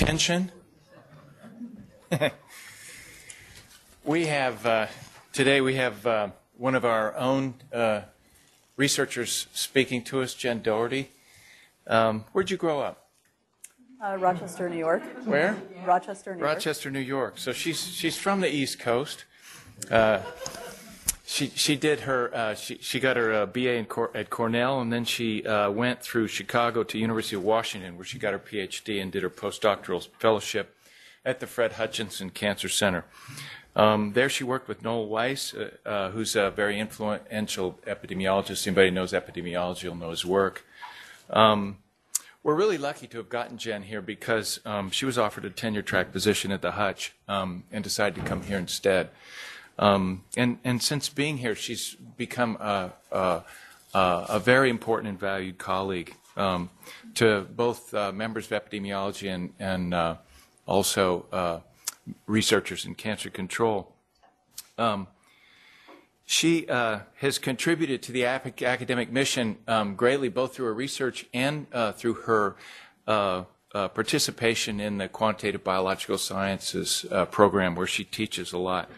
Attention. we have, uh, today we have uh, one of our own uh, researchers speaking to us, Jen Doherty. Um, where'd you grow up? Uh, Rochester, New York. Where? Rochester, New York. Rochester, New York. So she's she's from the East Coast. She she did her uh, she she got her uh, BA in Cor- at Cornell, and then she uh, went through Chicago to University of Washington, where she got her PhD and did her postdoctoral fellowship at the Fred Hutchinson Cancer Center. Um, there, she worked with Noel Weiss, uh, uh, who's a very influential epidemiologist. Anybody knows epidemiology will know his work. Um, we're really lucky to have gotten Jen here because um, she was offered a tenure track position at the Hutch um, and decided to come here instead. Um, and, and since being here, she's become a, a, a very important and valued colleague um, to both uh, members of epidemiology and, and uh, also uh, researchers in cancer control. Um, she uh, has contributed to the academic mission um, greatly, both through her research and uh, through her uh, participation in the quantitative biological sciences program, where she teaches a lot.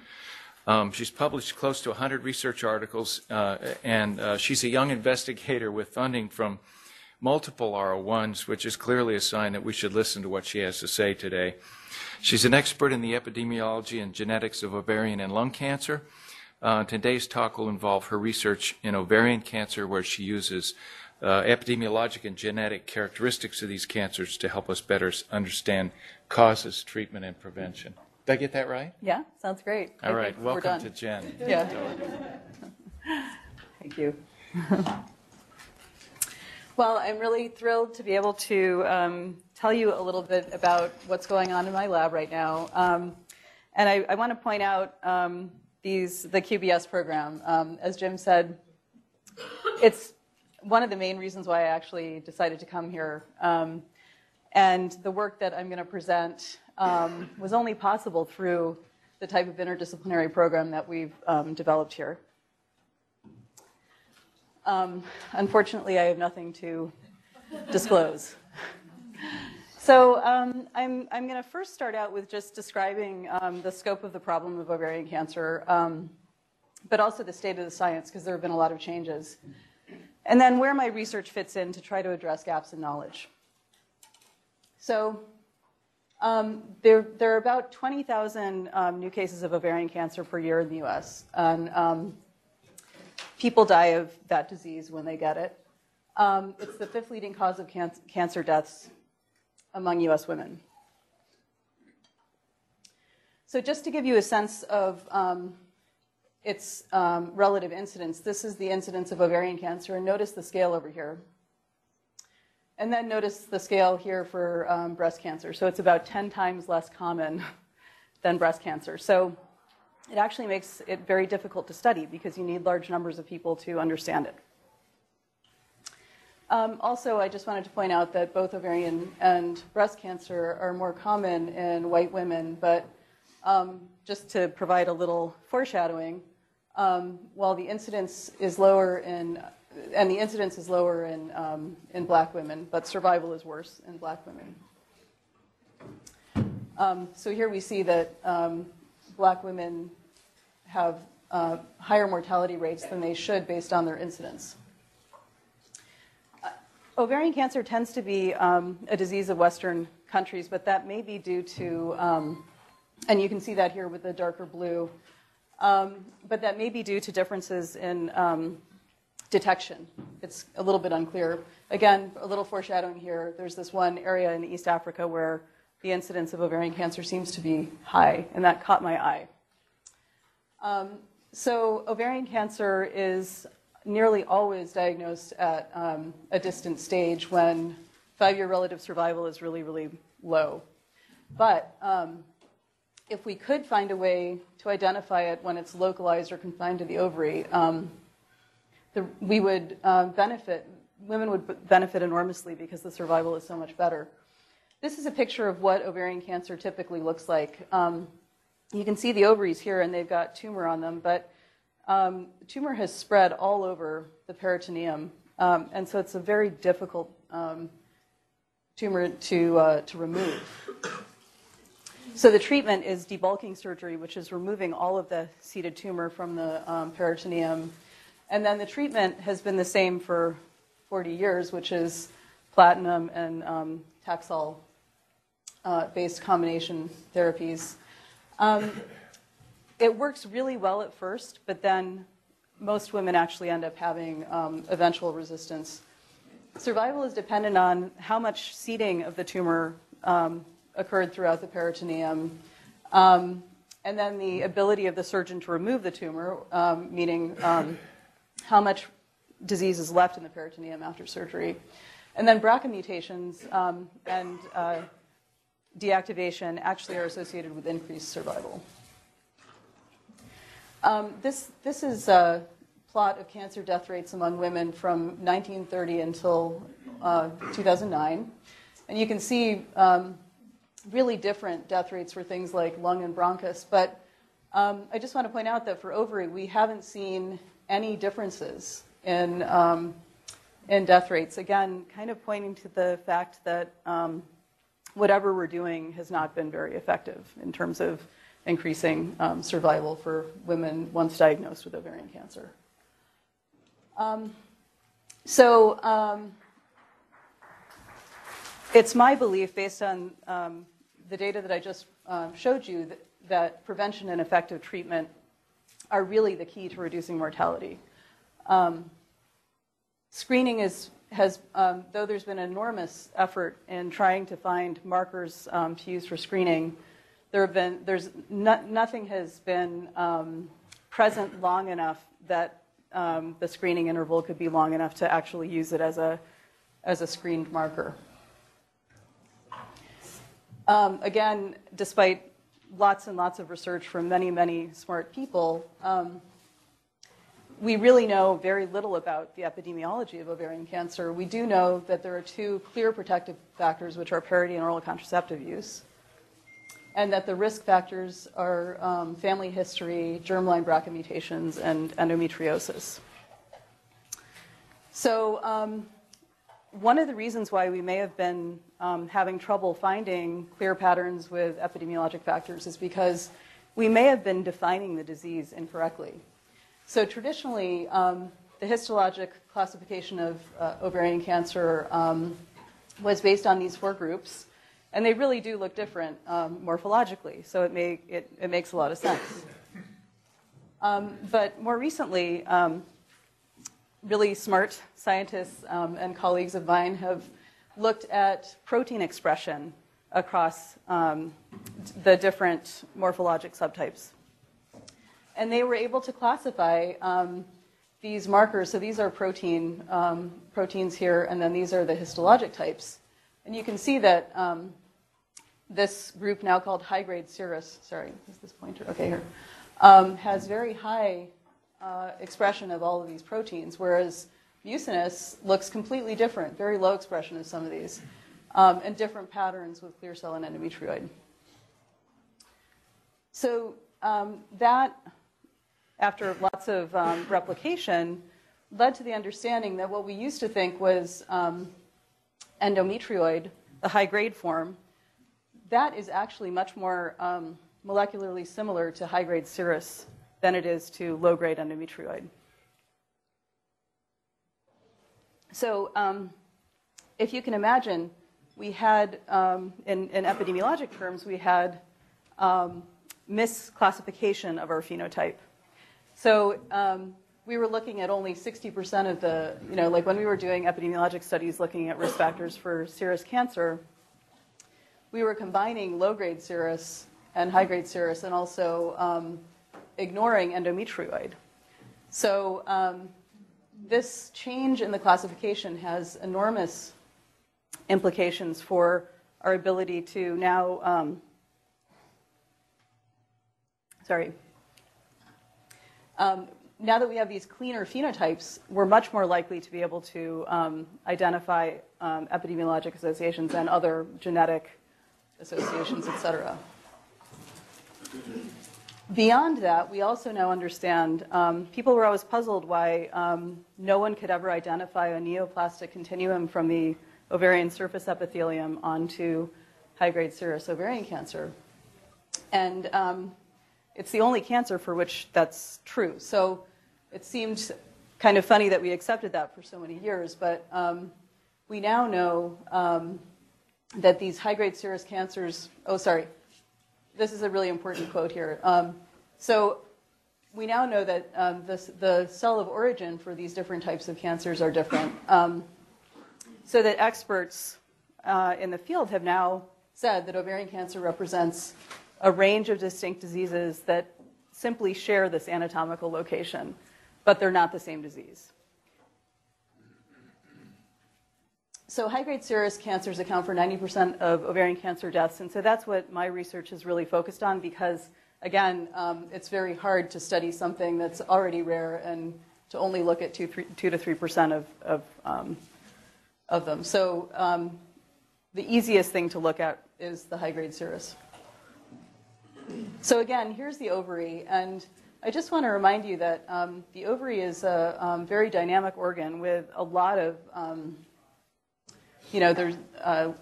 Um, she's published close to 100 research articles, uh, and uh, she's a young investigator with funding from multiple R01s, which is clearly a sign that we should listen to what she has to say today. She's an expert in the epidemiology and genetics of ovarian and lung cancer. Uh, today's talk will involve her research in ovarian cancer, where she uses uh, epidemiologic and genetic characteristics of these cancers to help us better understand causes, treatment, and prevention. Did I get that right? Yeah, sounds great. All right, welcome to Jen. Yeah. Thank you. well, I'm really thrilled to be able to um, tell you a little bit about what's going on in my lab right now. Um, and I, I want to point out um, these the QBS program. Um, as Jim said, it's one of the main reasons why I actually decided to come here. Um, and the work that I'm going to present um, was only possible through the type of interdisciplinary program that we've um, developed here. Um, unfortunately, I have nothing to disclose. So um, I'm, I'm going to first start out with just describing um, the scope of the problem of ovarian cancer, um, but also the state of the science, because there have been a lot of changes. And then where my research fits in to try to address gaps in knowledge. So um, there, there, are about 20,000 um, new cases of ovarian cancer per year in the US. And um, people die of that disease when they get it. Um, it's the fifth leading cause of can- cancer deaths among US women. So, just to give you a sense of um, its um, relative incidence, this is the incidence of ovarian cancer, and notice the scale over here. And then notice the scale here for um, breast cancer. So it's about 10 times less common than breast cancer. So it actually makes it very difficult to study because you need large numbers of people to understand it. Um, also, I just wanted to point out that both ovarian and breast cancer are more common in white women, but um, just to provide a little foreshadowing, um, while the incidence is lower in and the incidence is lower in, um, in black women, but survival is worse in black women. Um, so here we see that um, black women have uh, higher mortality rates than they should based on their incidence. Uh, ovarian cancer tends to be um, a disease of Western countries, but that may be due to, um, and you can see that here with the darker blue, um, but that may be due to differences in detection. It's a little bit unclear. Again, a little foreshadowing here. There's this one area in East Africa where the incidence of ovarian cancer seems to be high, and that caught my eye. Um, so, ovarian cancer is nearly always diagnosed at um, a distant stage when five year relative survival is really, really low. But um, if we could find a way to identify it when it's localized or confined to the ovary, um, the, we would uh, benefit, women would benefit enormously because the survival is so much better. This is a picture of what ovarian cancer typically looks like. Um, you can see the ovaries here, and they've got tumor on them, but um, tumor has spread all over the peritoneum, um, and so it's a very difficult um, tumor to, uh, to remove. So the treatment is debulking surgery, which is removing all of the seeded tumor from the um, peritoneum. And then the treatment has been the same for 40 years, which is platinum and um, Taxol uh, based combination therapies. Um, it works really well at first, but then most women actually end up having um, eventual resistance. Survival is dependent on how much seeding of the tumor um, occurred throughout the peritoneum, um, and then the ability of the surgeon to remove the tumor, um, meaning um, how much disease is left in the peritoneum after surgery. And then BRCA mutations um, and uh, deactivation actually are associated with increased survival. Um, this, this is a plot of cancer death rates among women from 1930 until uh, 2009. And you can see um, really different death rates for things like lung and bronchus. But um, I just want to point out that for ovary, we haven't seen any differences in, um, in death rates. Again, kind of pointing to the fact that um, whatever we're doing has not been very effective in terms of increasing um, survival for women once diagnosed with ovarian cancer. Um, so um, it's my belief, based on um, the data that I just um, showed you, that, that, prevention and effective treatment are really the key to reducing mortality. Um, screening is has, um, though there's been enormous effort in trying to find markers um, to use for screening, there have been, there's no, nothing has been um, present long enough that um, the screening interval could be long enough to actually use it as a, as a screened marker. Um, again, despite lots and lots of research from many, many smart people, um, we really know very little about the epidemiology of ovarian cancer. We do know that there are two clear protective factors, which are parity and oral contraceptive use, and that the risk factors are um, family history, germline BRCA mutations, and endometriosis. So, um, one of the reasons why we may have been um, having trouble finding clear patterns with epidemiologic factors is because we may have been defining the disease incorrectly. So traditionally, um, the histologic classification of uh, ovarian cancer um, was based on these four groups, and they really do look different um, morphologically. So it, may, it, it, makes a lot of sense. Um, but more recently, um, really smart scientists um, and colleagues of mine have looked at protein expression across the different morphologic subtypes and they were able to classify um, these markers. So these are protein um, proteins here, and then these are the histologic types. And you can see that um, this group, now called high-grade serous, sorry, is this pointer? Okay, here, um, has very high uh, expression of all of these proteins, whereas mucinous looks completely different, very low expression of some of these, um, and different patterns with clear cell and endometrioid. So um, that after lots of um, replication, led to the understanding that what we used to think was um, endometrioid, the high grade form, that is actually much more um, molecularly similar to high grade serous than it is to low grade endometrioid. So, um, if you can imagine, we had, um, in, in, epidemiologic terms, we had um, misclassification of our phenotype. So um, we were looking at only 60% of the, you know, like when we were doing epidemiologic studies looking at risk factors for serous cancer, we were combining low grade serous and high grade serous and also um, ignoring endometrioid. So um, this change in the classification has enormous implications for our ability to now, um, sorry, um, now that we have these cleaner phenotypes, we're much more likely to be able to um, identify um, epidemiologic associations and other genetic associations, et cetera. Beyond that, we also now understand um, people were always puzzled why um, no one could ever identify a neoplastic continuum from the ovarian surface epithelium onto high-grade serous ovarian cancer. And um, it's the only cancer for which that's true. So it seemed kind of funny that we accepted that for so many years, but um, we now know um, that these high-grade serous cancers. Oh, sorry. This is a really important quote here. Um, so we now know that um, the, the, cell of origin for these different types of cancers are different. Um, so that experts uh, in the field have now said that ovarian cancer represents a range of distinct diseases that simply share this anatomical location, but they're not the same disease. So high-grade serous cancers account for 90% of ovarian cancer deaths, and so that's what my research is really focused on because, again, um, it's very hard to study something that's already rare and to only look at 2, three, two to 3% of, of, um, of them. So um, the easiest thing to look at is the high-grade serous. So again, here's the ovary, and I just want to remind you that um, the ovary is a um, very dynamic organ with a lot of, um, you know, there's uh,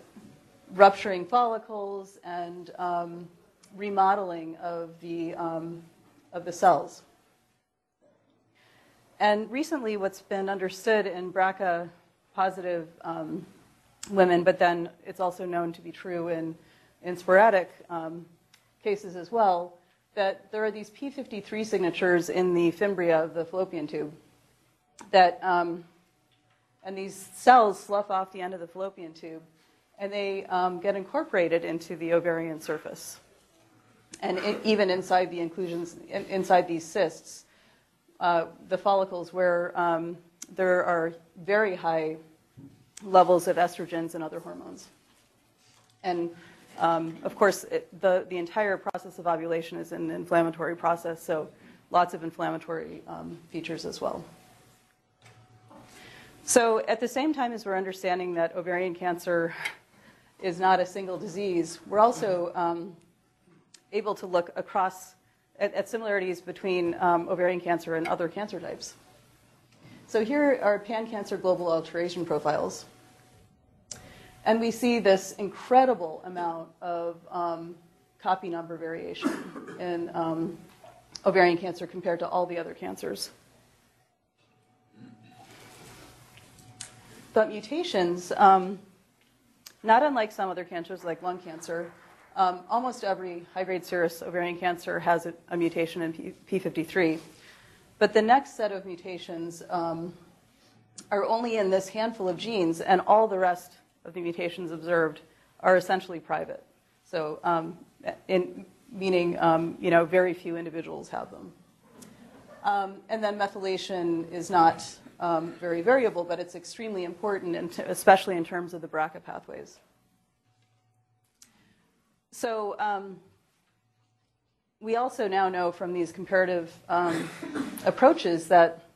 rupturing follicles and um, remodeling of the um, of the cells. And recently, what's been understood in BRCA positive um, women, but then it's also known to be true in in sporadic cases as well, that there are these P53 signatures in the fimbria of the fallopian tube that, um, and these cells slough off the end of the fallopian tube, and they um, get incorporated into the ovarian surface. And even inside the inclusions, in, inside these cysts, uh, the follicles where um, there are very high levels of estrogens and other hormones. And um, of course, it, the, the entire process of ovulation is an inflammatory process, so lots of inflammatory um, features as well. So, at the same time as we're understanding that ovarian cancer is not a single disease, we're also um, able to look across at, at similarities between um, ovarian cancer and other cancer types. So, here are pan cancer global alteration profiles. And we see this incredible amount of um, copy number variation in um, ovarian cancer compared to all the other cancers. But mutations, um, not unlike some other cancers like lung cancer, um, almost every high grade serous ovarian cancer has a, a mutation in P- P53. But the next set of mutations um, are only in this handful of genes, and all the rest of the mutations observed are essentially private. So, um, in, meaning, um, you know, very few individuals have them. Um, and then methylation is not um, very variable, but it's extremely important, t- especially in terms of the BRCA pathways. So, um, we also now know from these comparative um, approaches that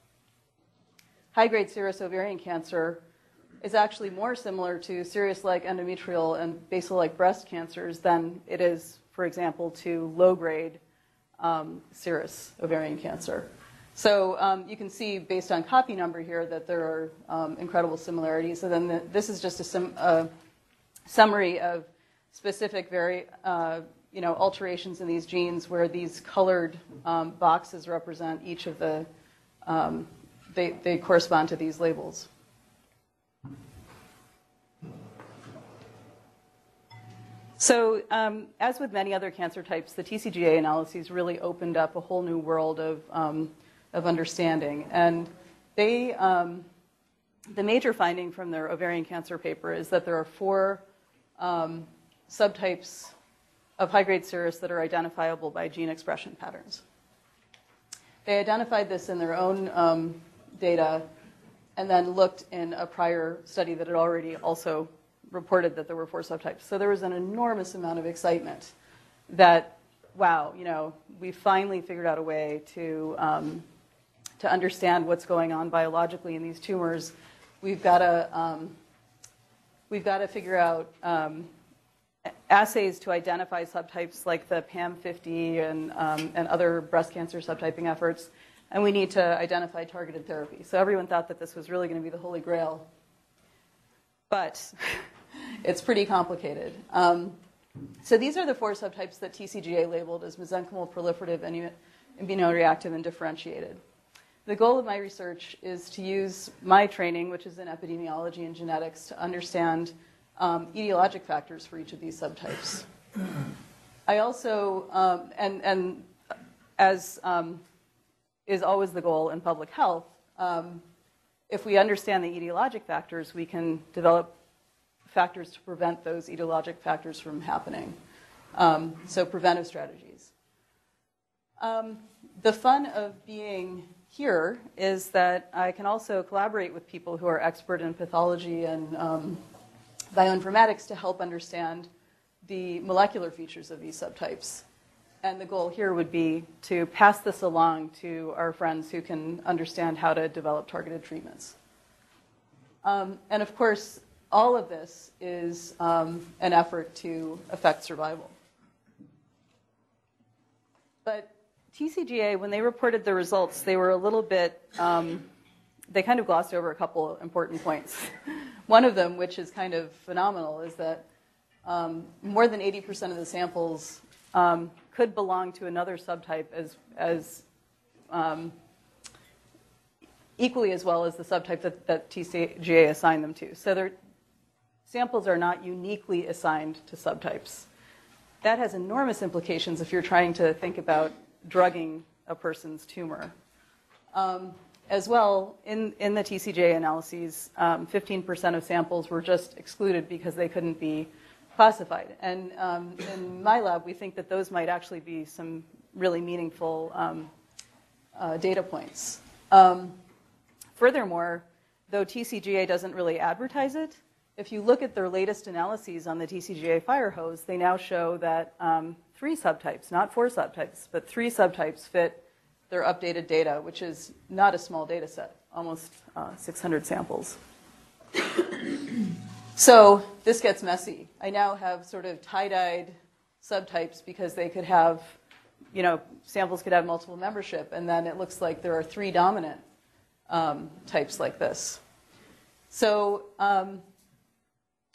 high grade serous ovarian cancer is actually more similar to serous-like endometrial and basal-like breast cancers than it is, for example, to low-grade um, serous ovarian cancer. So um, you can see, based on copy number here, that there are um, incredible similarities. So then the, this is just a, sim, a, summary of specific very, uh, you know, alterations in these genes where these colored um, boxes represent each of the, um, they, they correspond to these labels. So, um, as with many other cancer types, the TCGA analyses really opened up a whole new world of, um, of understanding. And they, um, the major finding from their ovarian cancer paper is that there are four um, subtypes of high grade serous that are identifiable by gene expression patterns. They identified this in their own um, data and then looked in a prior study that had already also reported that there were four subtypes. So there was an enormous amount of excitement that, wow, you know, we finally figured out a way to, um, to understand what's going on biologically in these tumors. We've got to, um, we've got to figure out um, assays to identify subtypes like the PAM50 and, um, and other breast cancer subtyping efforts. And we need to identify targeted therapy. So everyone thought that this was really going to be the holy grail but it's pretty complicated. Um, so these are the four subtypes that TCGA labeled as mesenchymal, proliferative, and immunoreactive and differentiated. The goal of my research is to use my training, which is in epidemiology and genetics, to understand um, etiologic factors for each of these subtypes. I also, um, and, and as um, is always the goal in public health, um, if we understand the etiologic factors, we can develop factors to prevent those etiologic factors from happening. Um, so, preventive strategies. Um, the fun of being here is that I can also collaborate with people who are expert in pathology and um, bioinformatics to help understand the molecular features of these subtypes. And the goal here would be to pass this along to our friends who can understand how to develop targeted treatments. Um, and of course, all of this is um, an effort to affect survival. But TCGA, when they reported the results, they were a little bit, um, they kind of glossed over a couple important points. One of them, which is kind of phenomenal, is that um, more than 80% of the samples um, could belong to another subtype as, as um, equally as well as the subtype that, that TCGA assigned them to. So their samples are not uniquely assigned to subtypes. That has enormous implications if you're trying to think about drugging a person's tumor. Um, as well, in, in the TCGA analyses, um, 15% of samples were just excluded because they couldn't be classified. And um, in my lab, we think that those might actually be some really meaningful um, uh, data points. Um, furthermore, though TCGA doesn't really advertise it, if you look at their latest analyses on the TCGA Firehose, they now show that um, three subtypes, not four subtypes, but three subtypes fit their updated data, which is not a small data set, almost uh, 600 samples. so this gets messy. I now have sort of tie-dyed subtypes because they could have, you know, samples could have multiple membership, and then it looks like there are three dominant um, types like this. So um,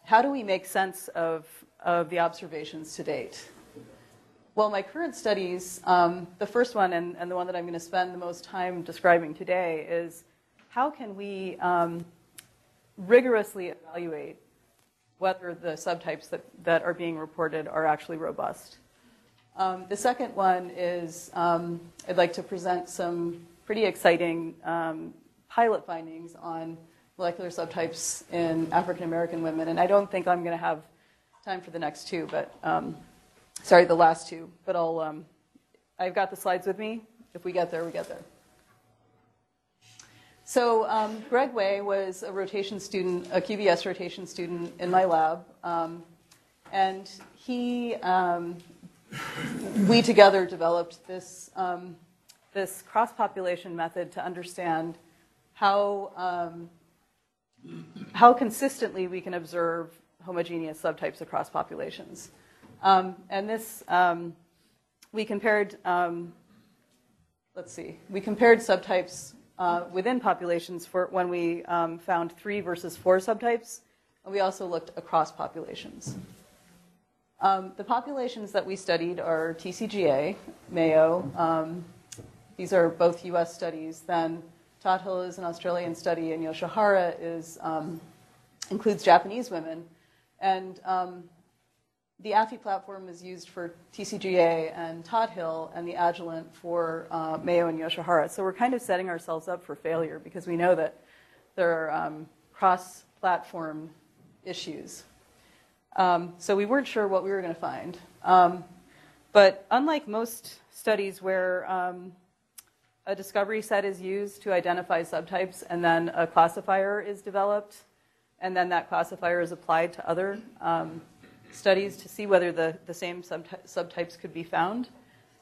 how do we make sense of, of the observations to date? Well, my current studies, um, the first one and, and, the one that I'm going to spend the most time describing today is how can we um, rigorously evaluate whether the subtypes that, that are being reported are actually robust. Um, the second one is um, I'd like to present some pretty exciting um, pilot findings on molecular subtypes in African American women, and I don't think I'm going to have time for the next two, but um, Sorry, the last two, but I'll, um, I've got the slides with me. If we get there, we get there. So um, Greg Way was a rotation student, a QBS rotation student in my lab, um, and he, um, we together developed this um, this cross population method to understand how um, how consistently we can observe homogeneous subtypes across populations. Um, and this, um, we compared, um, let's see, we compared subtypes uh, within populations for when we um, found three versus four subtypes, and we also looked across populations. Um, the populations that we studied are TCGA, Mayo. Um, these are both U.S. studies. Then Tothill is an Australian study, and Yoshihara is includes Japanese women. And the Affy platform is used for TCGA and Tothill, and the Agilent for uh, Mayo and Yoshihara. So we're kind of setting ourselves up for failure because we know that there are um, cross platform issues. Um, so we weren't sure what we were going to find. Um, but unlike most studies where um, a discovery set is used to identify subtypes and then a classifier is developed, and then that classifier is applied to other um, studies to see whether the, the same subtypes could be found.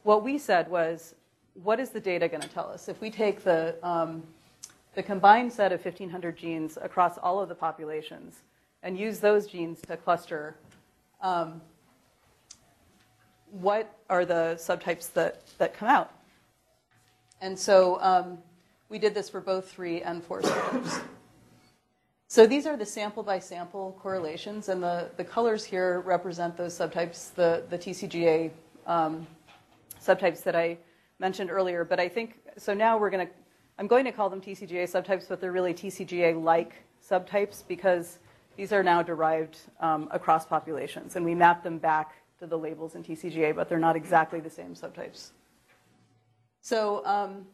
What we said was, what is the data going to tell us? If we take the, um, the combined set of 1,500 genes across all of the populations and use those genes to cluster, um, what are the subtypes that, that come out? And so um, we did this for both three and four subtypes. So these are the sample by sample correlations, and the, the colors here represent those subtypes, the, the TCGA um, subtypes that I mentioned earlier. But I think, so now we're going to, I'm going to call them TCGA subtypes, but they're really TCGA like subtypes because these are now derived um, across populations, and we map them back to the labels in TCGA, but they're not exactly the same subtypes. So um,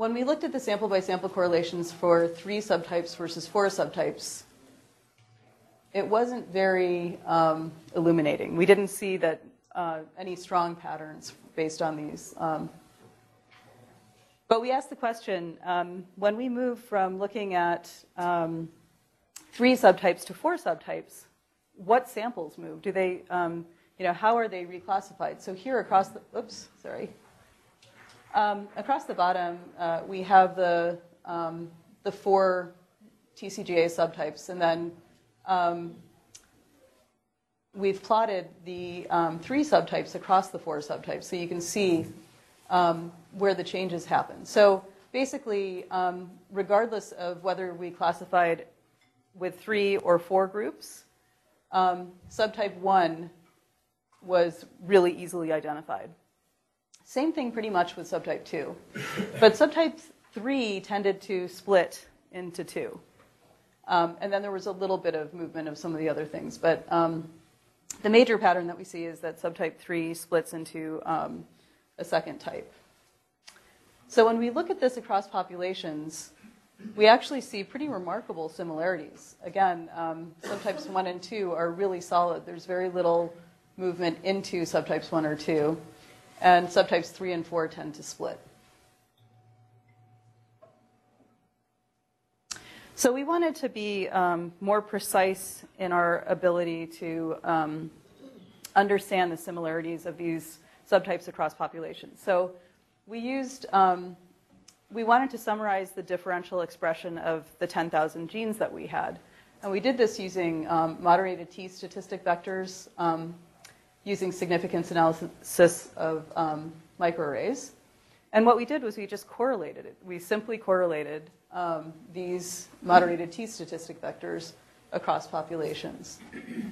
when we looked at the sample by sample correlations for three subtypes versus four subtypes, it wasn't very um, illuminating. We didn't see that uh, any strong patterns based on these. Um, but we asked the question um, when we move from looking at um, three subtypes to four subtypes, what samples move? Do they, um, you know, how are they reclassified? So here across the, oops, sorry. Um, across the bottom, uh, we have the, um, the four TCGA subtypes, and then um, we've plotted the um, three subtypes across the four subtypes, so you can see um, where the changes happen. So basically, um, regardless of whether we classified with three or four groups, subtype one was really easily identified. Same thing pretty much with subtype 2. But subtype 3 tended to split into two. Um, and then there was a little bit of movement of some of the other things. But um, the major pattern that we see is that subtype 3 splits into um, a second type. So when we look at this across populations, we actually see pretty remarkable similarities. Again, um, subtypes 1 and 2 are really solid. There's very little movement into subtypes 1 or 2 and subtypes 3 and 4 tend to split. So we wanted to be um, more precise in our ability to um, understand the similarities of these subtypes across populations. So we used, um, we wanted to summarize the differential expression of the 10,000 genes that we had. And we did this using um, moderated T statistic vectors um, using significance analysis of um, microarrays. And what we did was we just correlated it. We simply correlated um, these moderated t statistic vectors across populations,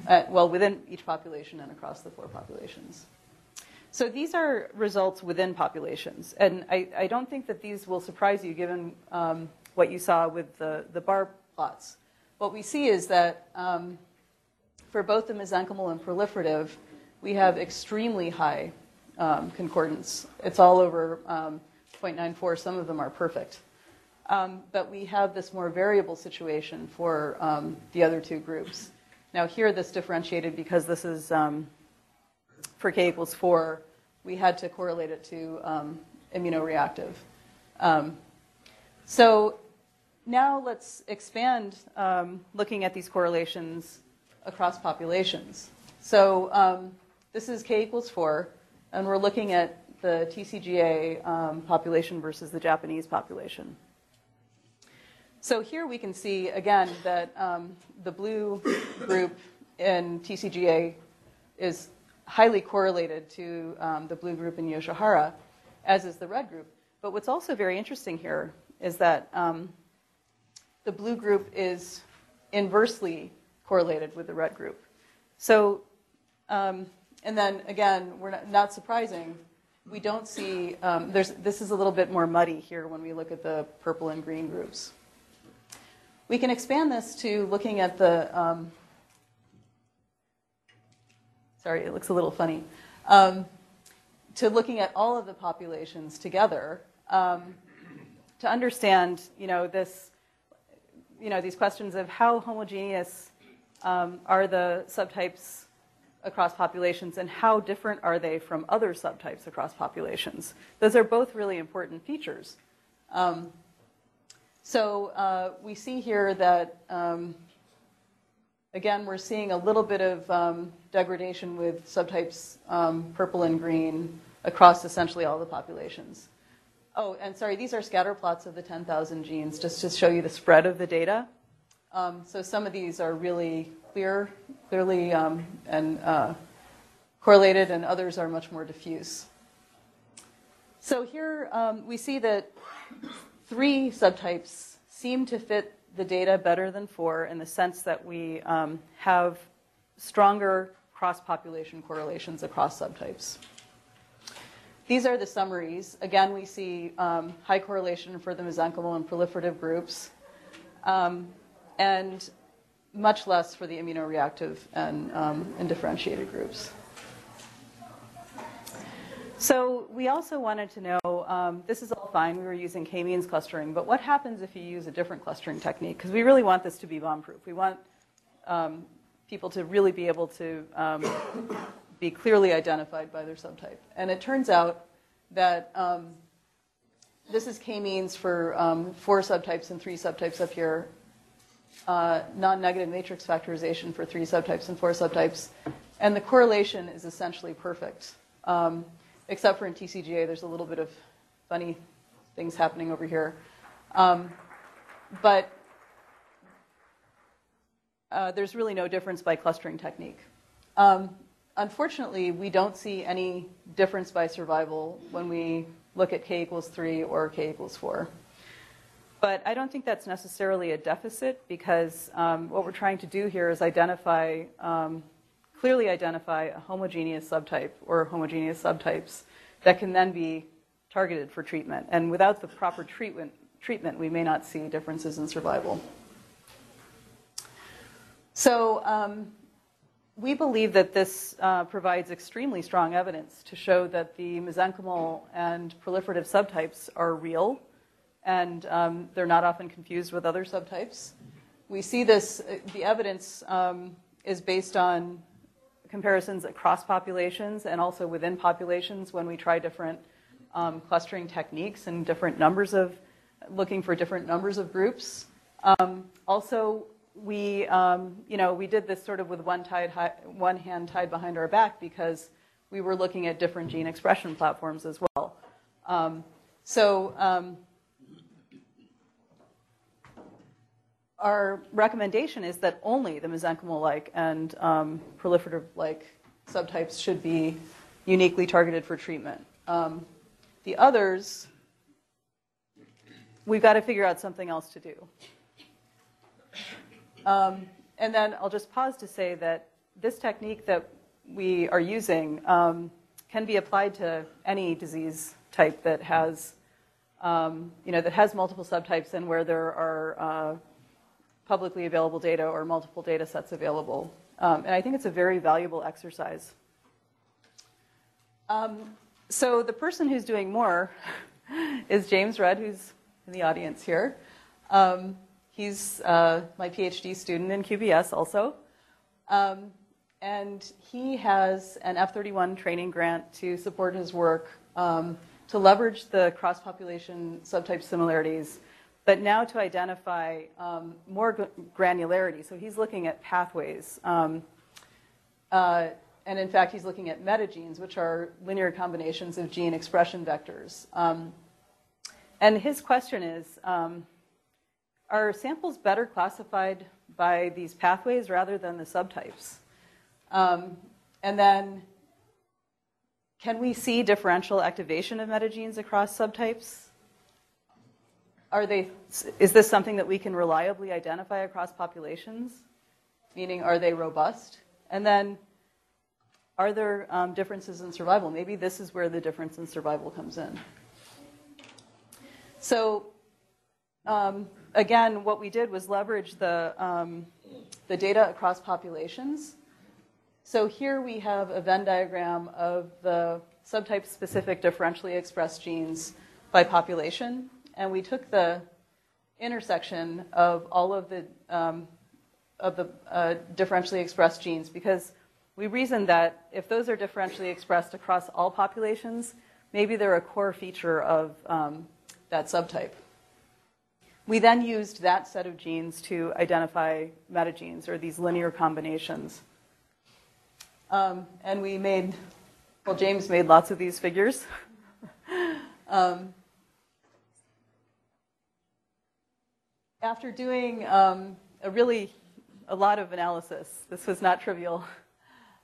uh, well, within each population and across the four populations. So these are results within populations. And I, I don't think that these will surprise you given um, what you saw with the, the bar plots. What we see is that um, for both the mesenchymal and proliferative, we have extremely high um, concordance. It's all over um, 0.94. Some of them are perfect. Um, but we have this more variable situation for um, the other two groups. Now, here this differentiated because this is um, for k equals 4, we had to correlate it to um, immunoreactive. so now let's expand looking at these correlations across populations. So this is k equals 4, and we're looking at the TCGA um, population versus the Japanese population. So here we can see, again, that um, the blue group in TCGA is highly correlated to um, the blue group in Yoshihara, as is the red group. But what's also very interesting here is that um, the blue group is inversely correlated with the red group. So um, and then again, we're not, not surprising. We don't see, um, there's, this is a little bit more muddy here when we look at the purple and green groups. We can expand this to looking at the, um, sorry, it looks a little funny, um, to looking at all of the populations together um, to understand, you know, this, you know, these questions of how homogeneous um, are the subtypes across populations and how different are they from other subtypes across populations. Those are both really important features. Um, so uh, we see here that, um, again, we're seeing a little bit of um, degradation with subtypes um, purple and green across essentially all the populations. Oh, and sorry, these are scatter plots of the 10,000 genes just to show you the spread of the data. Um, so some of these are really clear, clearly um, and uh, correlated, and others are much more diffuse. So here um, we see that three subtypes seem to fit the data better than four in the sense that we um, have stronger cross-population correlations across subtypes. These are the summaries. Again, we see um, high correlation for the mesenchymal and proliferative groups, um, and much less for the immunoreactive and, um, and differentiated groups. So we also wanted to know, um, this is all fine, we were using k-means clustering, but what happens if you use a different clustering technique? Because we really want this to be bomb-proof. We want um, people to really be able to um, be clearly identified by their subtype. And it turns out that um, this is k-means for um, four subtypes and three subtypes up here, uh, non-negative matrix factorization for three subtypes and four subtypes, and the correlation is essentially perfect. Um, except for in TCGA, there's a little bit of funny things happening over here. Um, but uh, there's really no difference by clustering technique. Um, unfortunately, we don't see any difference by survival when we look at k equals 3 or k equals 4. But I don't think that's necessarily a deficit because um, what we're trying to do here is identify um, clearly identify a homogeneous subtype or homogeneous subtypes that can then be targeted for treatment. And without the proper treatment, treatment we may not see differences in survival. So um, we believe that this uh, provides extremely strong evidence to show that the mesenchymal and proliferative subtypes are real and um, they're not often confused with other subtypes. We see this, uh, the evidence um, is based on comparisons across populations and also within populations when we try different um, clustering techniques and different numbers of, looking for different numbers of groups. Um, also, we, um, you know, we did this sort of with one, tied, one hand tied behind our back because we were looking at different gene expression platforms as well. Um, so our recommendation is that only the mesenchymal-like and um, proliferative-like subtypes should be uniquely targeted for treatment. Um, the others, we've got to figure out something else to do. Um, and then I'll just pause to say that this technique that we are using um, can be applied to any disease type that has, um, you know, that has multiple subtypes and where there are uh, publicly available data or multiple data sets available. Um, and I think it's a very valuable exercise. Um, so the person who's doing more is James Rudd, who's in the audience here. Um, he's uh, my PhD student in QBS also. Um, and he has an F31 training grant to support his work um, to leverage the cross population subtype similarities but now to identify um, more granularity. So he's looking at pathways. Um, uh, and in fact, he's looking at metagenes, which are linear combinations of gene expression vectors. Um, and his question is um, Are samples better classified by these pathways rather than the subtypes? Um, and then, can we see differential activation of metagenes across subtypes? Are they, is this something that we can reliably identify across populations? Meaning, are they robust? And then, are there um, differences in survival? Maybe this is where the difference in survival comes in. So, um, again, what we did was leverage the, um, the data across populations. So here we have a Venn diagram of the subtype specific differentially expressed genes by population and we took the intersection of all of the um, of the uh, differentially expressed genes because we reasoned that if those are differentially expressed across all populations, maybe they're a core feature of um, that subtype. We then used that set of genes to identify metagenes or these linear combinations. Um, and we made, well, James made lots of these figures. um, after doing um, a really a lot of analysis, this was not trivial,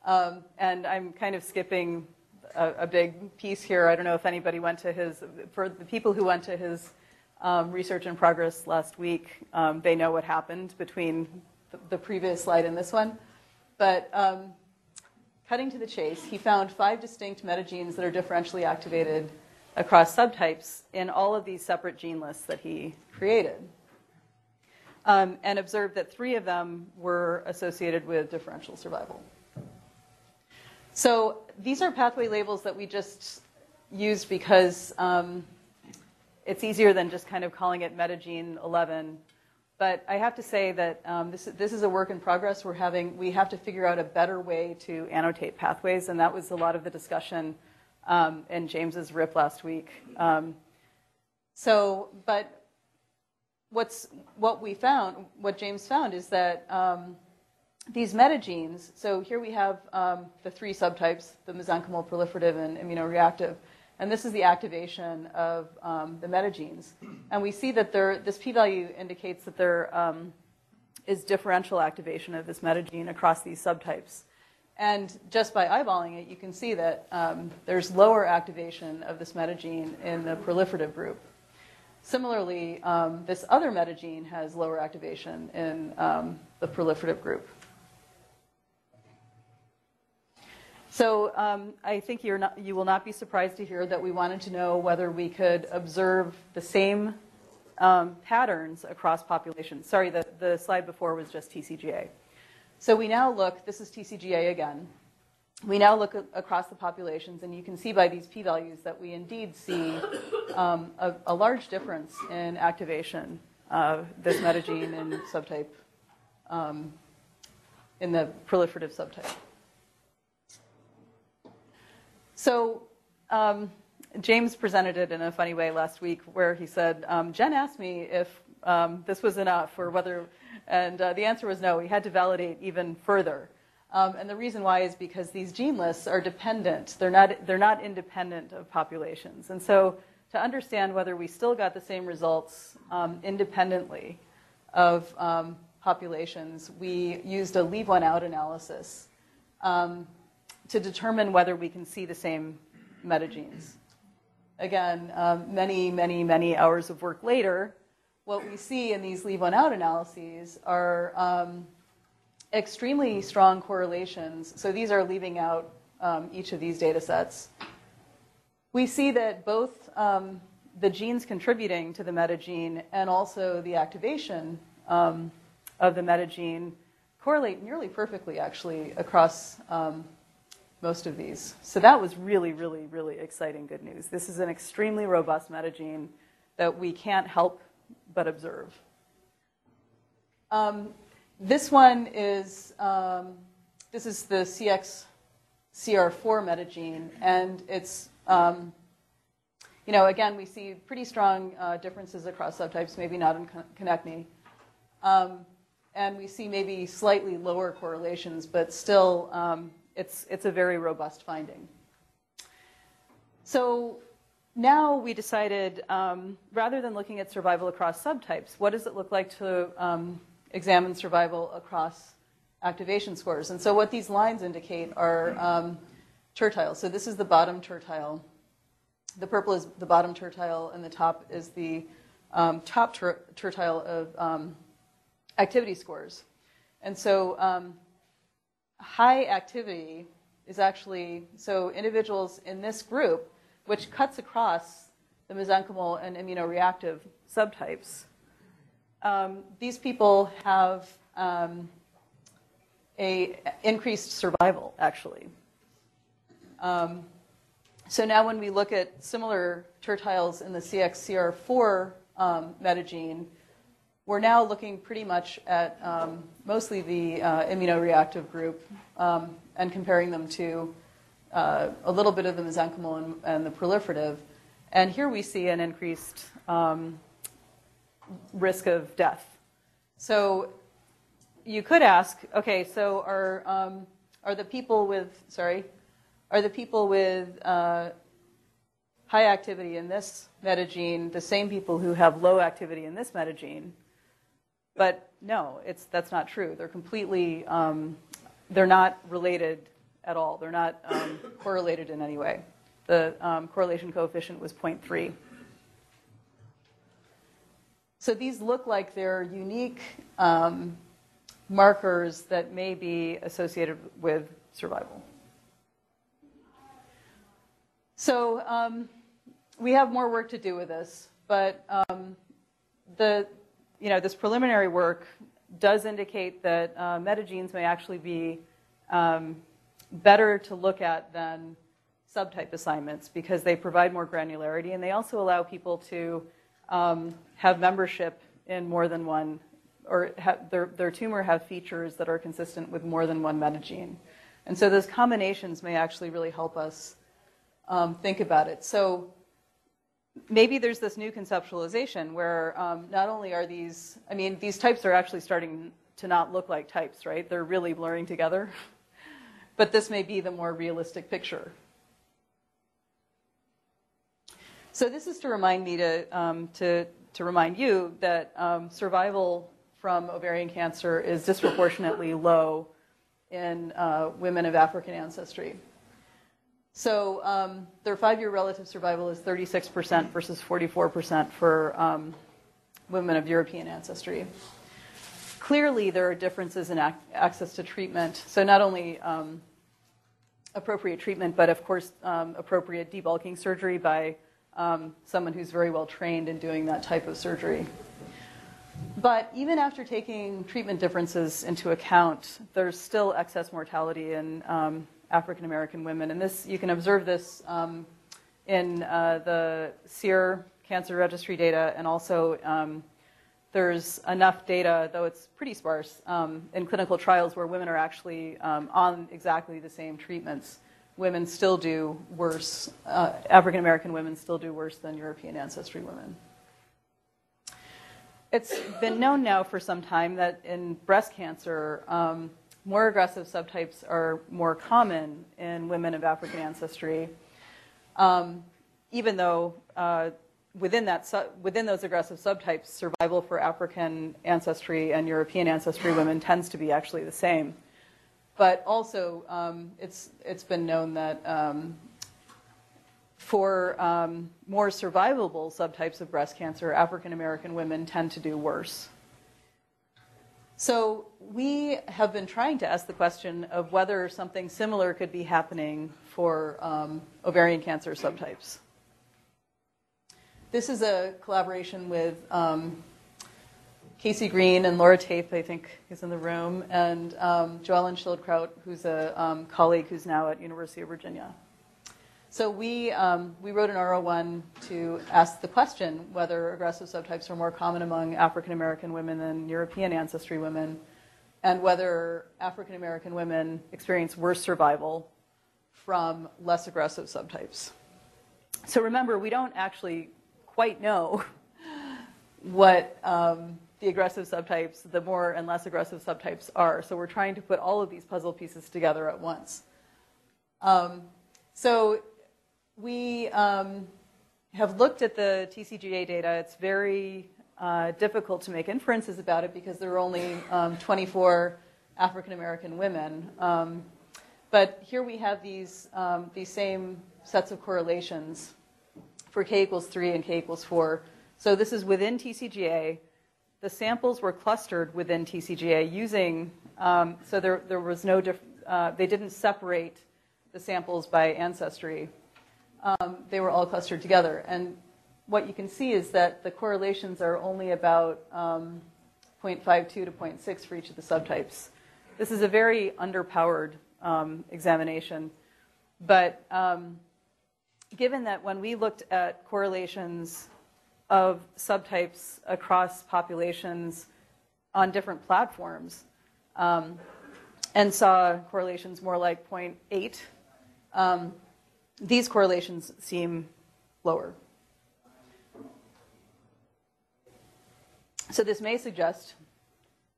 um, and I'm kind of skipping a, a, big piece here. I don't know if anybody went to his. For the people who went to his um, research in progress last week. Um, they know what happened between the, the previous slide and this one. But um, cutting to the chase, he found five distinct metagenes that are differentially activated across subtypes in all of these separate gene lists that he created. Um, and observed that three of them were associated with differential survival. So these are pathway labels that we just used because um, it's easier than just kind of calling it metagene 11. But I have to say that um, this, this is a work in progress. We're having, we have to figure out a better way to annotate pathways, and that was a lot of the discussion um, in James's RIP last week. Um, so, but what's, what we found, what James found is that um, these metagenes, so here we have um, the three subtypes, the mesenchymal, proliferative, and immunoreactive. And this is the activation of um, the metagenes. And we see that there, this p-value indicates that there um, is differential activation of this metagene across these subtypes. And just by eyeballing it, you can see that um, there's lower activation of this metagene in the proliferative group. Similarly, um, this other metagene has lower activation in um, the proliferative group. So um, I think not, you will not be surprised to hear that we wanted to know whether we could observe the same um, patterns across populations. Sorry, the, the slide before was just TCGA. So we now look, this is TCGA again. We now look at, across the populations, and you can see by these p-values that we indeed see um, a, a, large difference in activation of this metagene in subtype, um, in the proliferative subtype. So um, James presented it in a funny way last week, where he said, um, "Jen asked me if um, this was enough, or whether," and uh, the answer was no. We had to validate even further. Um, and the reason why is because these gene lists are dependent. They're not, they're not independent of populations. And so to understand whether we still got the same results um, independently of um, populations, we used a leave one out analysis. Um, to determine whether we can see the same metagenes. Again, um, many, many, many hours of work later, what we see in these leave one out analyses are um, extremely strong correlations. So these are leaving out um, each of these data sets. We see that both um, the genes contributing to the metagene and also the activation um, of the metagene correlate nearly perfectly, actually, across um, most of these. So that was really, really, really exciting good news. This is an extremely robust metagene that we can't help but observe. Um, this one is, um, this is the CXCR4 metagene, and it's, um, you know, again, we see pretty strong uh, differences across subtypes, maybe not in Konecny. Um, and we see maybe slightly lower correlations, but still um, it's, it's a very robust finding. So now we decided, um, rather than looking at survival across subtypes, what does it look like to um, examine survival across activation scores? And so what these lines indicate are um, tertiles. So this is the bottom tertile. The purple is the bottom tertile, and the top is the um, top ter- tertile of um, activity scores. And so um, high activity is actually so individuals in this group, which cuts across the mesenchymal and immunoreactive subtypes. Um, these people have um, a increased survival, actually. Um, so now, when we look at similar tertiles in the CXCR4 um, metagene, we're now looking pretty much at um, mostly the uh, immunoreactive group um, and comparing them to uh, a little bit of the mesenchymal and, and, the proliferative. And here we see an increased um, risk of death. So you could ask, okay, so are, um, are the people with, sorry, are the people with uh, high activity in this metagene the same people who have low activity in this metagene? But no, it's, that's not true. They're completely, um, they're not related at all. They're not um, correlated in any way. The um, correlation coefficient was 0.3. So these look like they're unique um, markers that may be associated with survival. So um, we have more work to do with this, but um, the, you know, this preliminary work does indicate that uh, metagenes may actually be um, better to look at than subtype assignments because they provide more granularity and they also allow people to um, have membership in more than one, or their, their tumor have features that are consistent with more than one metagene. And so those combinations may actually really help us um, think about it. So maybe there's this new conceptualization where um, not only are these, I mean, these types are actually starting to not look like types, right? They're really blurring together. but this may be the more realistic picture. So this is to remind me to, um, to, to remind you that um, survival from ovarian cancer is disproportionately low in uh, women of African ancestry. So um, their five-year relative survival is 36% versus 44% for um, women of European ancestry. Clearly, there are differences in ac- access to treatment. So not only um, appropriate treatment, but of course, um, appropriate debulking surgery by um, someone who's very well trained in doing that type of surgery. But even after taking treatment differences into account, there's still excess mortality in um, African American women. And this, you can observe this um, in uh, the SEER cancer registry data, and also um, there's enough data, though it's pretty sparse, um, in clinical trials where women are actually um, on exactly the same treatments. Women still do worse, uh, African American women still do worse than European ancestry women. It's been known now for some time that in breast cancer, um, more aggressive subtypes are more common in women of African ancestry, um, even though uh, within, that su- within those aggressive subtypes, survival for African ancestry and European ancestry women tends to be actually the same. But also, um, it's, it's been known that um, for um, more survivable subtypes of breast cancer, African American women tend to do worse. So we have been trying to ask the question of whether something similar could be happening for um, ovarian cancer subtypes. This is a collaboration with um, Casey Greene and Laura Tafe, I think, is in the room, and um, Joellen Schildkraut, who's a um, colleague who's now at University of Virginia. So we, um, we wrote an R01 to ask the question whether aggressive subtypes are more common among African American women than European ancestry women, and whether African American women experience worse survival from less aggressive subtypes. So remember, we don't actually quite know what um, the aggressive subtypes, the more and less aggressive subtypes are. So we're trying to put all of these puzzle pieces together at once. Um, so we um, have looked at the TCGA data. It's very uh, difficult to make inferences about it because there are only um, 24 African American women. Um, but here we have these, um, these same sets of correlations for k equals 3 and k equals 4. So this is within TCGA. The samples were clustered within TCGA using, um, so there, there was no, uh, they didn't separate the samples by ancestry um, they were all clustered together. And what you can see is that the correlations are only about um, 0.52 to 0.6 for each of the subtypes. This is a very underpowered um, examination. But um, given that when we looked at correlations of subtypes across populations on different platforms. Um, and saw correlations more like 0.8, um, these correlations seem lower. So this may suggest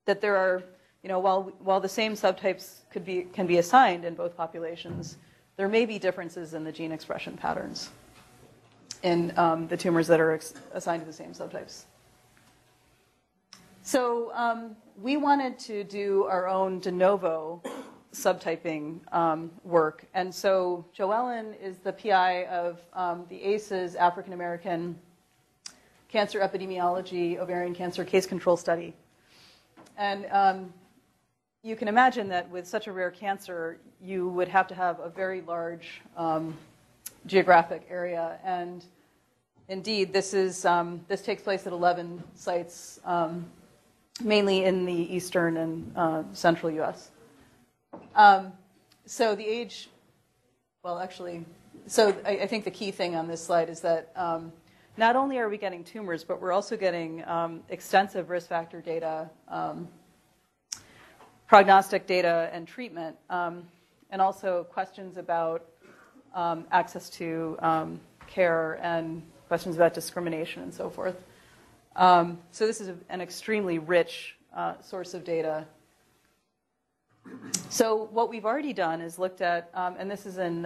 that there are, you know, while, while the same subtypes could be, can be assigned in both populations, there may be differences in the gene expression patterns in um, the tumors that are assigned to the same subtypes. So um, we wanted to do our own de novo subtyping um, work. And so Joellen is the PI of um, the AACES African American cancer epidemiology, ovarian cancer case control study. And um, you can imagine that with such a rare cancer, you would have to have a very large um, geographic area. And indeed, this, is, um, this takes place at 11 sites, um, mainly in the eastern and uh, central US. Um, so the age, well, actually, so I, I, think the key thing on this slide is that um, not only are we getting tumors, but we're also getting um, extensive risk factor data, um, prognostic data, and treatment, and also questions about access to care and questions about discrimination and so forth. Um, so this is a, an extremely rich uh, source of data. So what we've already done is looked at, and this is in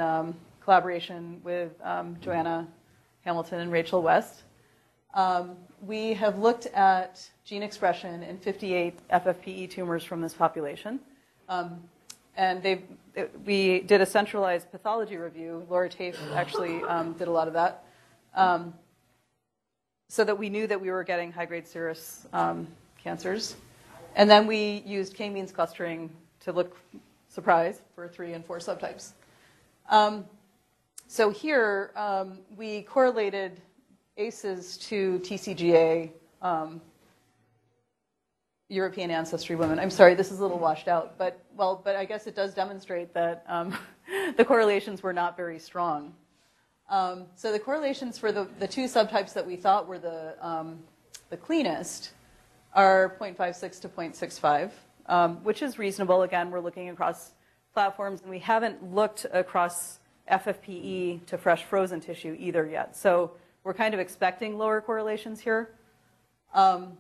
collaboration with Joanna Hamilton and Rachel West. Um, we have looked at gene expression in 58 FFPE tumors from this population. Um, and they we did a centralized pathology review. Laura Tafe actually um, did a lot of that. Um, so that we knew that we were getting high grade serous um, cancers. And then we used k means clustering to look, surprise, for three and four subtypes. Um, so here um, we correlated AACES to TCGA um, European ancestry women. I'm sorry, this is a little washed out, but well, but I guess it does demonstrate that um, the correlations were not very strong. Um, so the correlations for the, the two subtypes that we thought were the, um, the cleanest are 0.56 to 0.65, um, which is reasonable. Again, we're looking across platforms, and we haven't looked across FFPE to fresh frozen tissue either yet. So we're kind of expecting lower correlations here. Um,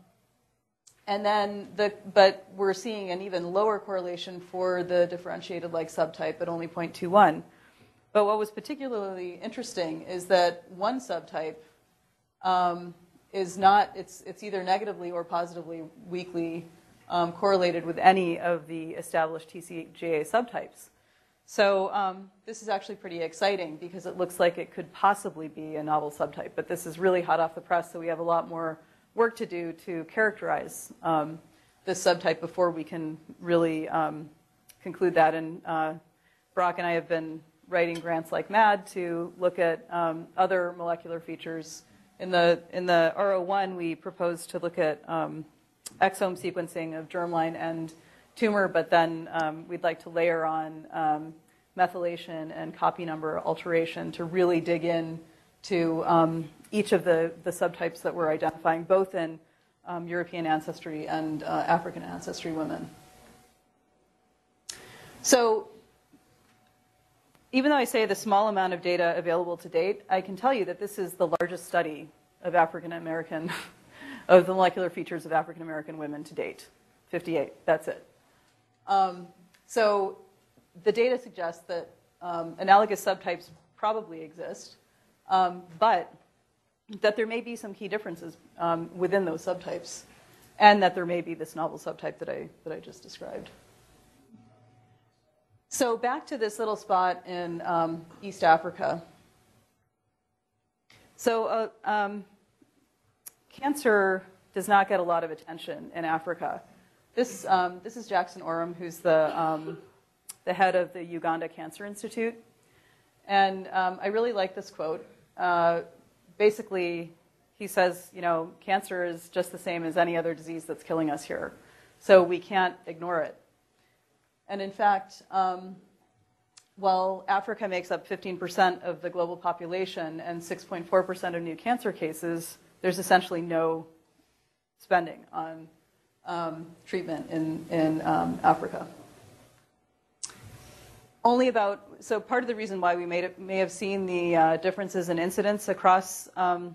and then the, but we're seeing an even lower correlation for the differentiated like subtype at only 0.21. But what was particularly interesting is that one subtype um, is not, it's, it's either negatively or positively weakly um, correlated with any of the established TCGA subtypes. So um, this is actually pretty exciting because it looks like it could possibly be a novel subtype. But this is really hot off the press, so we have a lot more work to do to characterize um, this subtype before we can really um, conclude that. And uh, Brock and I have been writing grants like mad to look at um, other molecular features. In the in the R01, we proposed to look at um, exome sequencing of germline and tumor, but then um, we'd like to layer on um, methylation and copy number alteration to really dig in to um, each of the, the subtypes that we're identifying, both in um, European ancestry and uh, African ancestry women. So, even though I say the small amount of data available to date, I can tell you that this is the largest study of African American, of the molecular features of African American women to date. 58, that's it. Um, so the data suggests that um, analogous subtypes probably exist, um, but that there may be some key differences um, within those subtypes, and that there may be this novel subtype that I, that I just described. So back to this little spot in um, East Africa. So uh, um, cancer does not get a lot of attention in Africa. This, um, this is Jackson Orem, who's the, um, the head of the Uganda Cancer Institute. And um, I really like this quote. Uh, basically, he says, you know, cancer is just the same as any other disease that's killing us here. So we can't ignore it. And in fact, um, while Africa makes up 15% of the global population and 6.4% of new cancer cases, there's essentially no spending on um, treatment in, in um, Africa. Only about, so part of the reason why we it, may have seen the uh, differences in incidence across, um,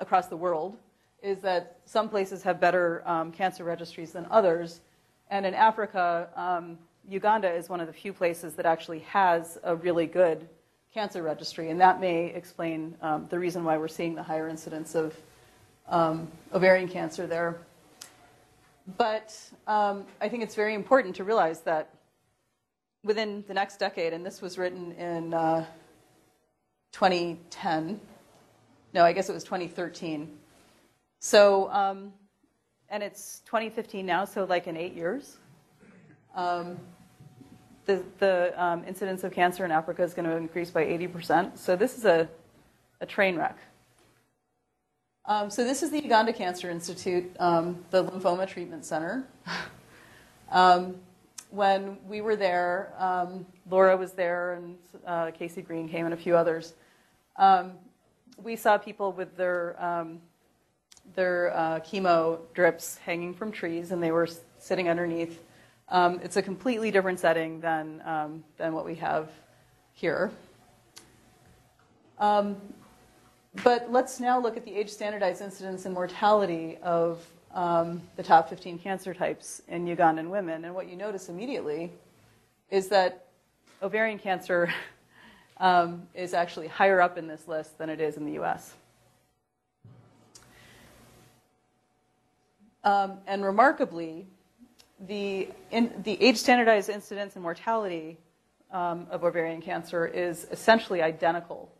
across the world is that some places have better um, cancer registries than others. And in Africa, um, Uganda is one of the few places that actually has a really good cancer registry, and that may explain um, the reason why we're seeing the higher incidence of um, ovarian cancer there. But um, I think it's very important to realize that within the next decade, and this was written in uh, 2010, no, I guess it was 2013, So, um, and it's 2015 now, so like in eight years. Um, the the um, incidence of cancer in Africa is going to increase by 80%. So this is a, a train wreck. Um, so this is the Uganda Cancer Institute, um, the lymphoma treatment center. Um, when we were there, um, Laura was there, and uh, Casey Greene came, and a few others. We saw people with their their uh, chemo drips hanging from trees, and they were sitting underneath. Um, it's a completely different setting than um, than what we have here. Um, but let's now look at the age standardized incidence and mortality of um, the top 15 cancer types in Ugandan women. And what you notice immediately is that ovarian cancer um, is actually higher up in this list than it is in the US. Um, and remarkably, the, in, the age standardized incidence and mortality um, of ovarian cancer is essentially identical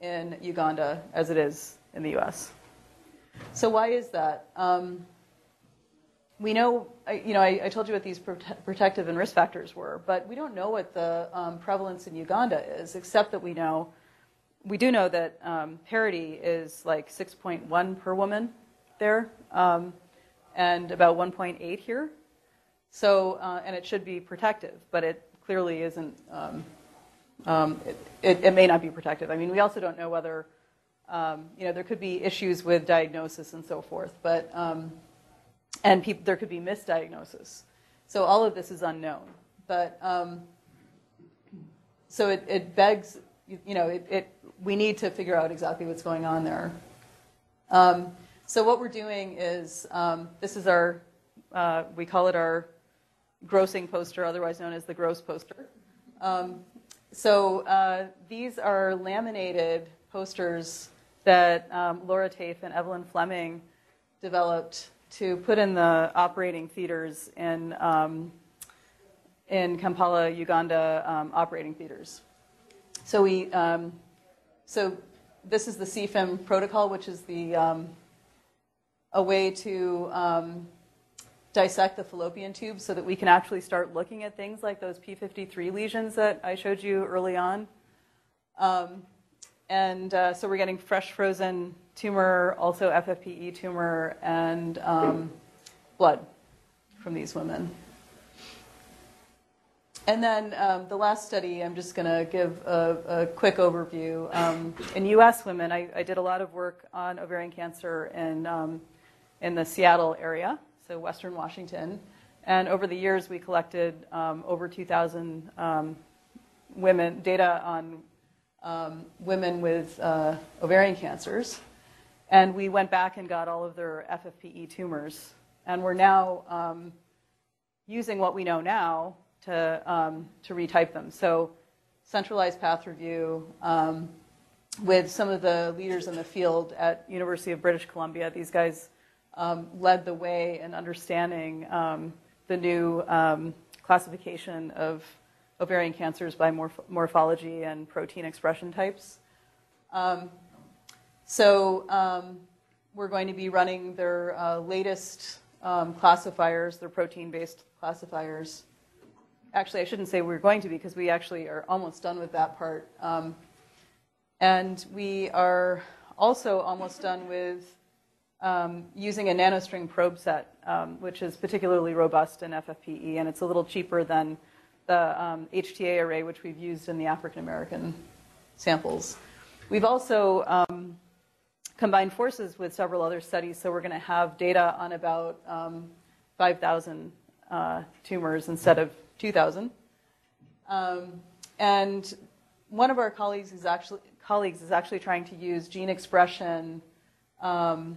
in Uganda as it is in the US. So why is that? Um, we know, you know, I, I, told you what these prote- protective and risk factors were, but we don't know what the um, prevalence in Uganda is, except that we know, we do know that um, parity is like 6.1 per woman there, um, and about 1.8 here. So, uh, and it should be protective, but it clearly isn't. Um, um, it, it, it, may not be protective. I mean, we also don't know whether um, you know, there could be issues with diagnosis and so forth, but um, and pe- there could be misdiagnosis. So all of this is unknown. But um, so it, it, begs, you know, it, it, we need to figure out exactly what's going on there. Um, so what we're doing is um, this is our, uh, we call it our grossing poster, otherwise known as the gross poster. Um, so uh, these are laminated posters that um, Laura Tafe and Evelyn Fleming developed to put in the operating theaters in, um, in Kampala, Uganda um, operating theaters. So we, um, so this is the SEE-FIM protocol, which is the a way to um, dissect the fallopian tube so that we can actually start looking at things like those P53 lesions that I showed you early on. Um, and uh, so we're getting fresh frozen tumor, also FFPE tumor, and um, blood from these women. And then um, the last study, I'm just going to give a, a, quick overview. Um, in U.S. women, I, I, did a lot of work on ovarian cancer in, um, in the Seattle area, so Western Washington. And over the years, we collected um, over 2,000 um, women data on um, women with uh, ovarian cancers. And we went back and got all of their FFPE tumors. And we're now um, using what we know now to, um, to retype them. So, centralized path review um, with some of the leaders in the field at University of British Columbia. These guys um, led the way in understanding um, the new classification of ovarian cancers by morph- morphology and protein expression types. Um, so um, we're going to be running their uh, latest um, classifiers, their protein-based classifiers. Actually, I shouldn't say we're going to be because we actually are almost done with that part. Um, and we are also almost done with um, using a nanostring probe set, um, which is particularly robust in FFPE, and it's a little cheaper than the um, HTA array, which we've used in the African American samples. We've also um, combined forces with several other studies, so we're going to have data on about um, 5,000 uh, tumors instead of 2,000. Um, and one of our colleagues is actually colleagues is actually trying to use gene expression um,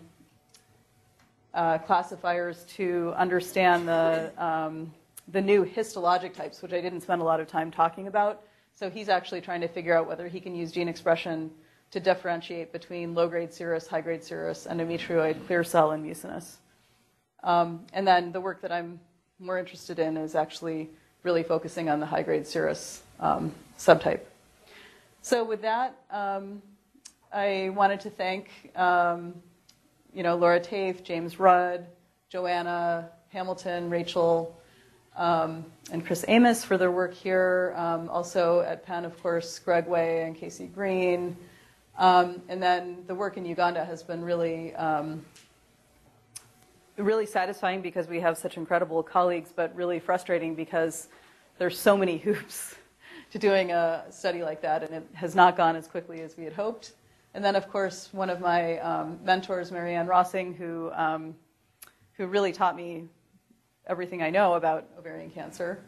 uh, classifiers to understand the um, the new histologic types, which I didn't spend a lot of time talking about. So he's actually trying to figure out whether he can use gene expression to differentiate between low-grade serous, high-grade serous, endometrioid, clear cell, and mucinous. Um, and then the work that I'm more interested in is actually really focusing on the high-grade serous um, subtype. So with that, um, I wanted to thank um, you know, Laura Tafe, James Rudd, Joanna Hamilton, Rachel, um, and Chris Amos for their work here. Um, also at Penn, of course, Greg Way and Casey Greene. Um, and then the work in Uganda has been really, um, really satisfying because we have such incredible colleagues, but really frustrating because there's so many hoops to doing a study like that, and it has not gone as quickly as we had hoped. And then, of course, one of my um, mentors, Mary Anne Rossing, who, um, who really taught me everything I know about ovarian cancer.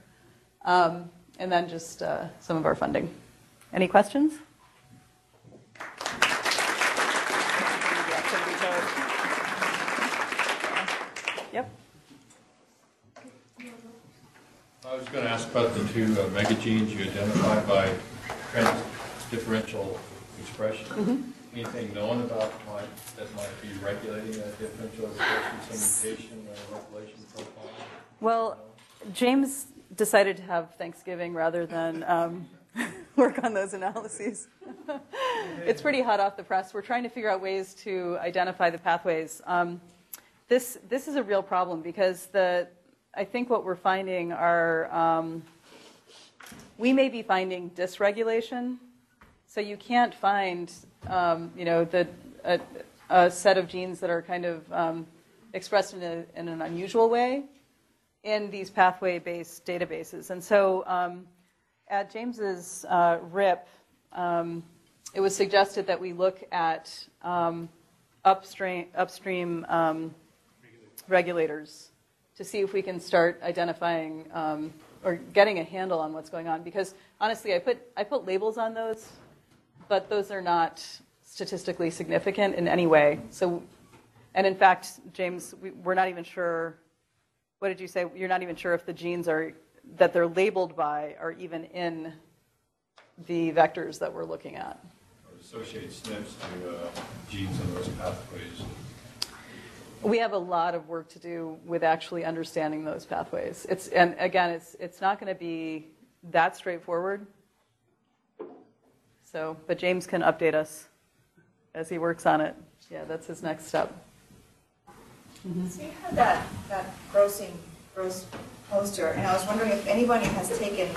Um, and then just uh, some of our funding. Any questions? Yep. I was going to ask about the two uh, metagenes you identified by differential expression. Anything known about why that might be regulating that differential or regulation profile? Well, James decided to have Thanksgiving rather than um, work on those analyses. it's pretty hot off the press. We're trying to figure out ways to identify the pathways. Um, this this is a real problem because the I think what we're finding are um, we may be finding dysregulation. So you can't find um, you know the a, a, set of genes that are kind of um, expressed in, a, in an unusual way in these pathway-based databases. And so um, at James's uh, RIP, um, it was suggested that we look at um, upstream, upstream regulators to see if we can start identifying um, or getting a handle on what's going on. Because honestly, I put, I put labels on those, but those are not statistically significant in any way. So, and in fact, James, we, we're not even sure what did you say? You're not even sure if the genes are that they're labeled by are even in the vectors that we're looking at. Or associate SNPs to uh, genes in those pathways? We have a lot of work to do with actually understanding those pathways. It's and again, it's it's not going to be that straightforward. So, but James can update us as he works on it. Yeah, that's his next step. So you had that, that grossing, gross poster, and I was wondering if anybody has taken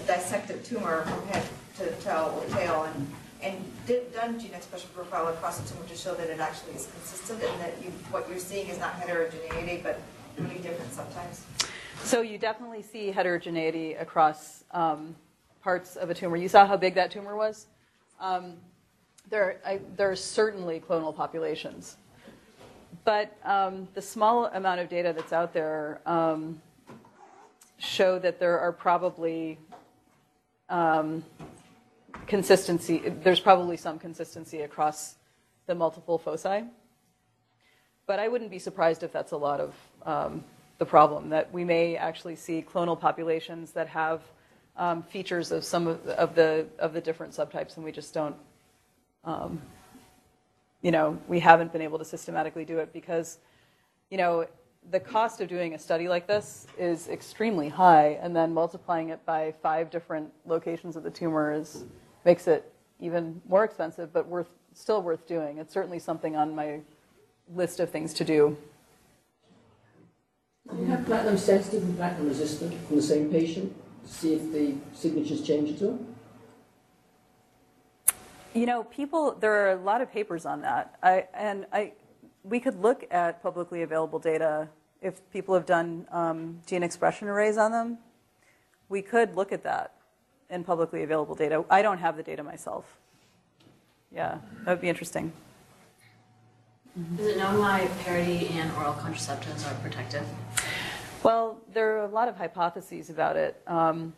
a dissected tumor from head to or tail and, and did, done gene expression profile across the tumor to show that it actually is consistent and that you, what you're seeing is not heterogeneity, but really different sometimes? So you definitely see heterogeneity across um, parts of a tumor. You saw how big that tumor was. Um, there, I, there are certainly clonal populations, but um, the small amount of data that's out there um, show that there are probably um, consistency. There's probably some consistency across the multiple foci. But I wouldn't be surprised if that's a lot of um, the problem, that we may actually see clonal populations that have um, features of some of, of, the, of the different subtypes, and we just don't, um, you know, we haven't been able to systematically do it because, you know, the cost of doing a study like this is extremely high, and then multiplying it by five different locations of the tumor is, makes it even more expensive, but worth, still worth doing. It's certainly something on my list of things to do. Do you have platinum sensitive and platinum resistant from the same patient see if the signatures change at all? You know, people, there are a lot of papers on that. I, and I, we could look at publicly available data if people have done um, gene expression arrays on them. We could look at that in publicly available data. I don't have the data myself. Yeah, that would be interesting. Is it known why parity and oral contraceptives are protective? Well, there are a lot of hypotheses about it. Um,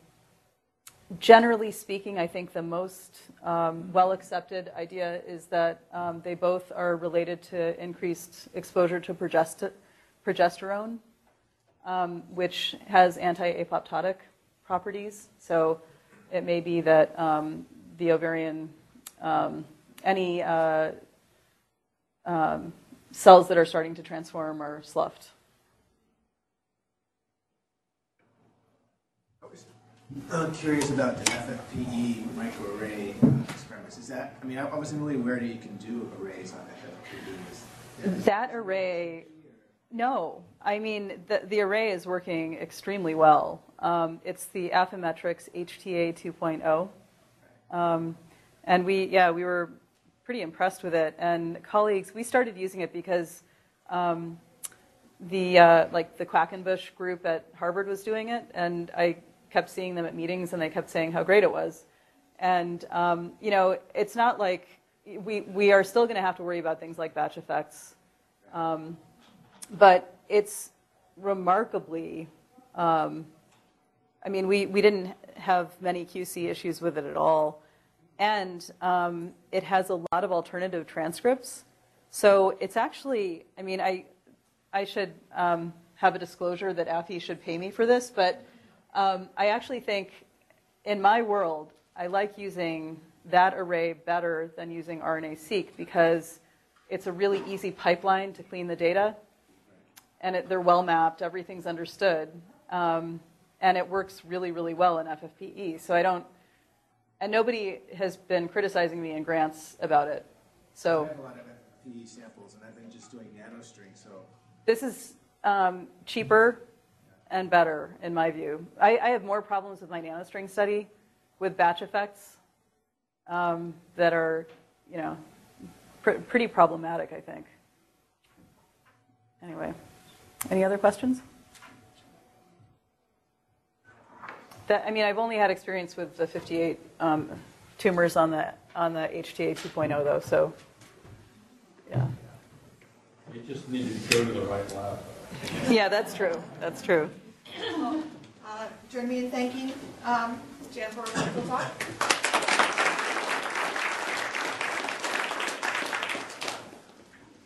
generally speaking, I think the most um, well accepted idea is that um, they both are related to increased exposure to progest- progesterone, um, which has anti apoptotic properties. So it may be that um, the ovarian, um, any uh, cells that are starting to transform are sloughed. I'm curious about the FFPE microarray experiments. Is that, I mean, I wasn't really aware that you can do arrays on FFPE. That array, no. I mean, the, the array is working extremely well. Um, it's the Affymetrix HTA 2.0. Um, and we, yeah, we were pretty impressed with it. And colleagues, we started using it because um, the, uh, like the Quackenbush group at Harvard was doing it. And I kept seeing them at meetings and they kept saying how great it was. And, um, you know, it's not like we, we are still going to have to worry about things like batch effects. Um, but it's remarkably, um, I mean, we, we didn't have many QC issues with it at all. And um, it has a lot of alternative transcripts. So it's actually, I mean, I, I should um, have a disclosure that Affy should pay me for this, but um, I actually think in my world, I like using that array better than using RNA-seq because it's a really easy pipeline to clean the data, and it, they're well mapped, everything's understood, um, and it works really, really well in FFPE. So I don't, and nobody has been criticizing me in grants about it. I So have a lot of FFPE samples, and I've been just doing nanostring, so this is um, cheaper and better in my view. I, I have more problems with my nanostring study with batch effects um, that are, you know, pr- pretty problematic, I think. Anyway, any other questions? That, I mean, I've only had experience with the 58 um, tumors on the on the HTA 2.0 though, so yeah. You just need to go to the right lab. Yeah, that's true. That's true. Uh, Join me in thanking um, Jan for a wonderful talk.